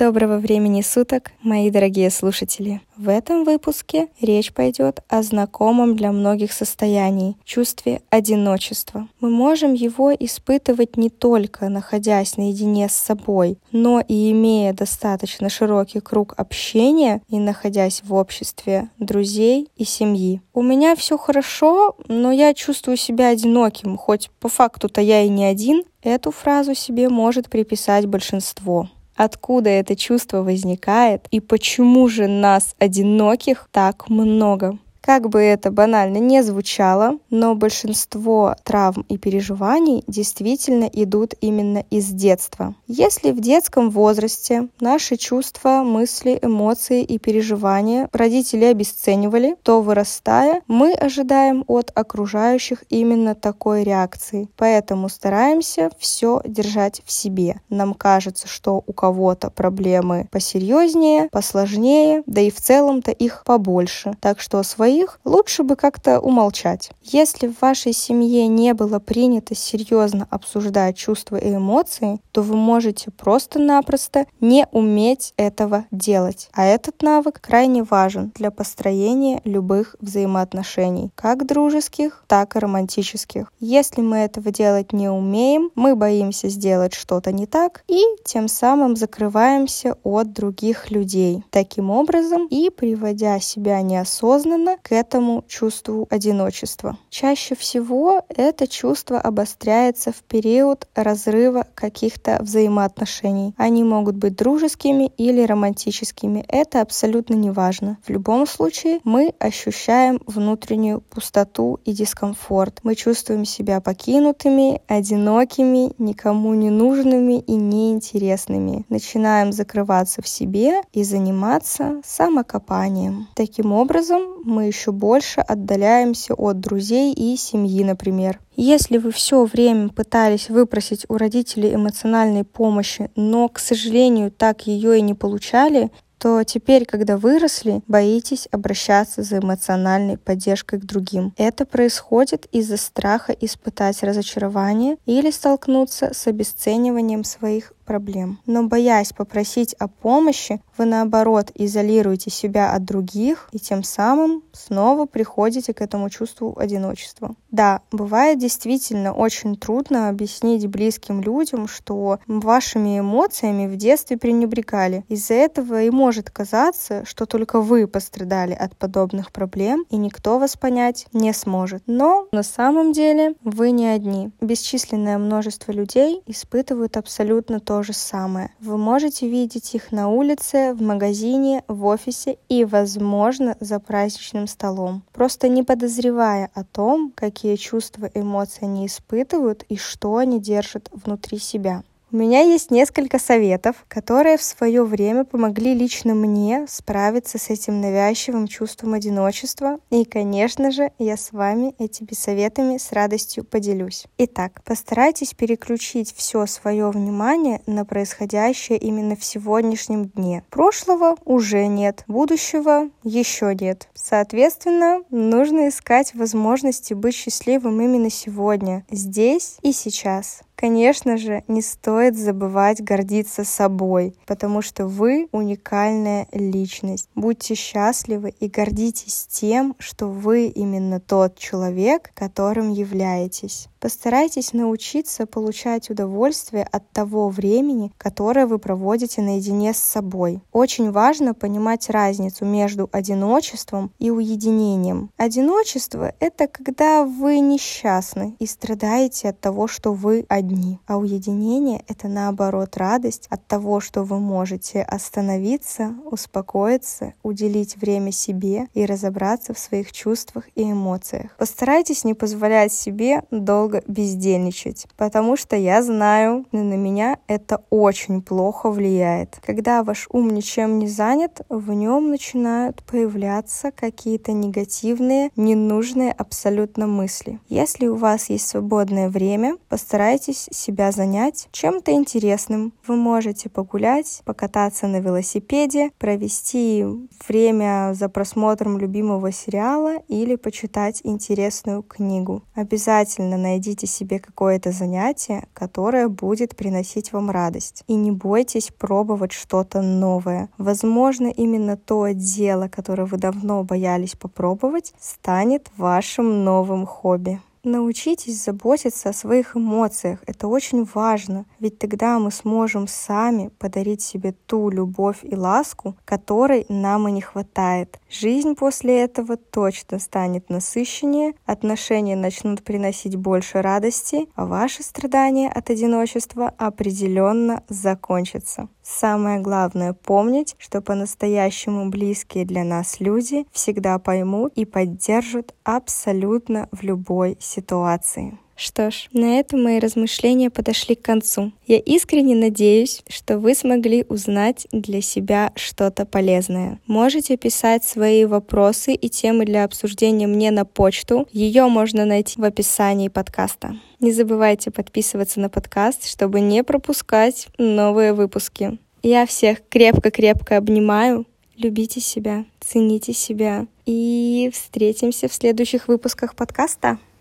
Доброго времени суток, мои дорогие слушатели! В этом выпуске речь пойдет о знакомом для многих состоянии — чувстве одиночества. Мы можем его испытывать не только находясь наедине с собой, но и имея достаточно широкий круг общения и находясь в обществе друзей и семьи. У меня все хорошо, но я чувствую себя одиноким, хоть по факту-то я и не один. Эту фразу себе может приписать большинство откуда это чувство возникает и почему же нас, одиноких, так много. Как бы это банально не звучало, но большинство травм и переживаний действительно идут именно из детства. Если в детском возрасте наши чувства, мысли, эмоции и переживания родители обесценивали, то вырастая, мы ожидаем от окружающих именно такой реакции. Поэтому стараемся все держать в себе. Нам кажется, что у кого-то проблемы посерьезнее, посложнее, да и в целом-то их побольше. Так что свои своих, лучше бы как-то умолчать. Если в вашей семье не было принято серьезно обсуждать чувства и эмоции, то вы можете просто-напросто не уметь этого делать. А этот навык крайне важен для построения любых взаимоотношений, как дружеских, так и романтических. Если мы этого делать не умеем, мы боимся сделать что-то не так и тем самым закрываемся от других людей. Таким образом и приводя себя неосознанно к этому чувству одиночества. Чаще всего это чувство обостряется в период разрыва каких-то взаимоотношений. Они могут быть дружескими или романтическими. Это абсолютно не важно. В любом случае мы ощущаем внутреннюю пустоту и дискомфорт. Мы чувствуем себя покинутыми, одинокими, никому не нужными и неинтересными. Начинаем закрываться в себе и заниматься самокопанием. Таким образом, мы еще больше отдаляемся от друзей и семьи, например. Если вы все время пытались выпросить у родителей эмоциональной помощи, но, к сожалению, так ее и не получали, то теперь, когда выросли, боитесь обращаться за эмоциональной поддержкой к другим. Это происходит из-за страха испытать разочарование или столкнуться с обесцениванием своих проблем. Но боясь попросить о помощи, вы наоборот изолируете себя от других и тем самым снова приходите к этому чувству одиночества. Да, бывает действительно очень трудно объяснить близким людям, что вашими эмоциями в детстве пренебрегали. Из-за этого и может казаться, что только вы пострадали от подобных проблем, и никто вас понять не сможет. Но на самом деле вы не одни. Бесчисленное множество людей испытывают абсолютно то то же самое. Вы можете видеть их на улице, в магазине, в офисе и, возможно, за праздничным столом, просто не подозревая о том, какие чувства и эмоции они испытывают и что они держат внутри себя. У меня есть несколько советов, которые в свое время помогли лично мне справиться с этим навязчивым чувством одиночества. И, конечно же, я с вами этими советами с радостью поделюсь. Итак, постарайтесь переключить все свое внимание на происходящее именно в сегодняшнем дне. Прошлого уже нет, будущего еще нет. Соответственно, нужно искать возможности быть счастливым именно сегодня, здесь и сейчас. Конечно же, не стоит забывать гордиться собой, потому что вы уникальная личность. Будьте счастливы и гордитесь тем, что вы именно тот человек, которым являетесь. Постарайтесь научиться получать удовольствие от того времени, которое вы проводите наедине с собой. Очень важно понимать разницу между одиночеством и уединением. Одиночество — это когда вы несчастны и страдаете от того, что вы одни. А уединение — это наоборот радость от того, что вы можете остановиться, успокоиться, уделить время себе и разобраться в своих чувствах и эмоциях. Постарайтесь не позволять себе долго бездельничать, потому что я знаю, на меня это очень плохо влияет. Когда ваш ум ничем не занят, в нем начинают появляться какие-то негативные, ненужные абсолютно мысли. Если у вас есть свободное время, постарайтесь бойтесь себя занять чем-то интересным. Вы можете погулять, покататься на велосипеде, провести время за просмотром любимого сериала или почитать интересную книгу. Обязательно найдите себе какое-то занятие, которое будет приносить вам радость. И не бойтесь пробовать что-то новое. Возможно, именно то дело, которое вы давно боялись попробовать, станет вашим новым хобби. Научитесь заботиться о своих эмоциях. Это очень важно, ведь тогда мы сможем сами подарить себе ту любовь и ласку, которой нам и не хватает. Жизнь после этого точно станет насыщеннее, отношения начнут приносить больше радости, а ваши страдания от одиночества определенно закончатся. Самое главное помнить, что по-настоящему близкие для нас люди всегда поймут и поддержат абсолютно в любой ситуации. Что ж, на этом мои размышления подошли к концу. Я искренне надеюсь, что вы смогли узнать для себя что-то полезное. Можете писать свои вопросы и темы для обсуждения мне на почту. Ее можно найти в описании подкаста. Не забывайте подписываться на подкаст, чтобы не пропускать новые выпуски. Я всех крепко-крепко обнимаю. Любите себя, цените себя. И встретимся в следующих выпусках подкаста.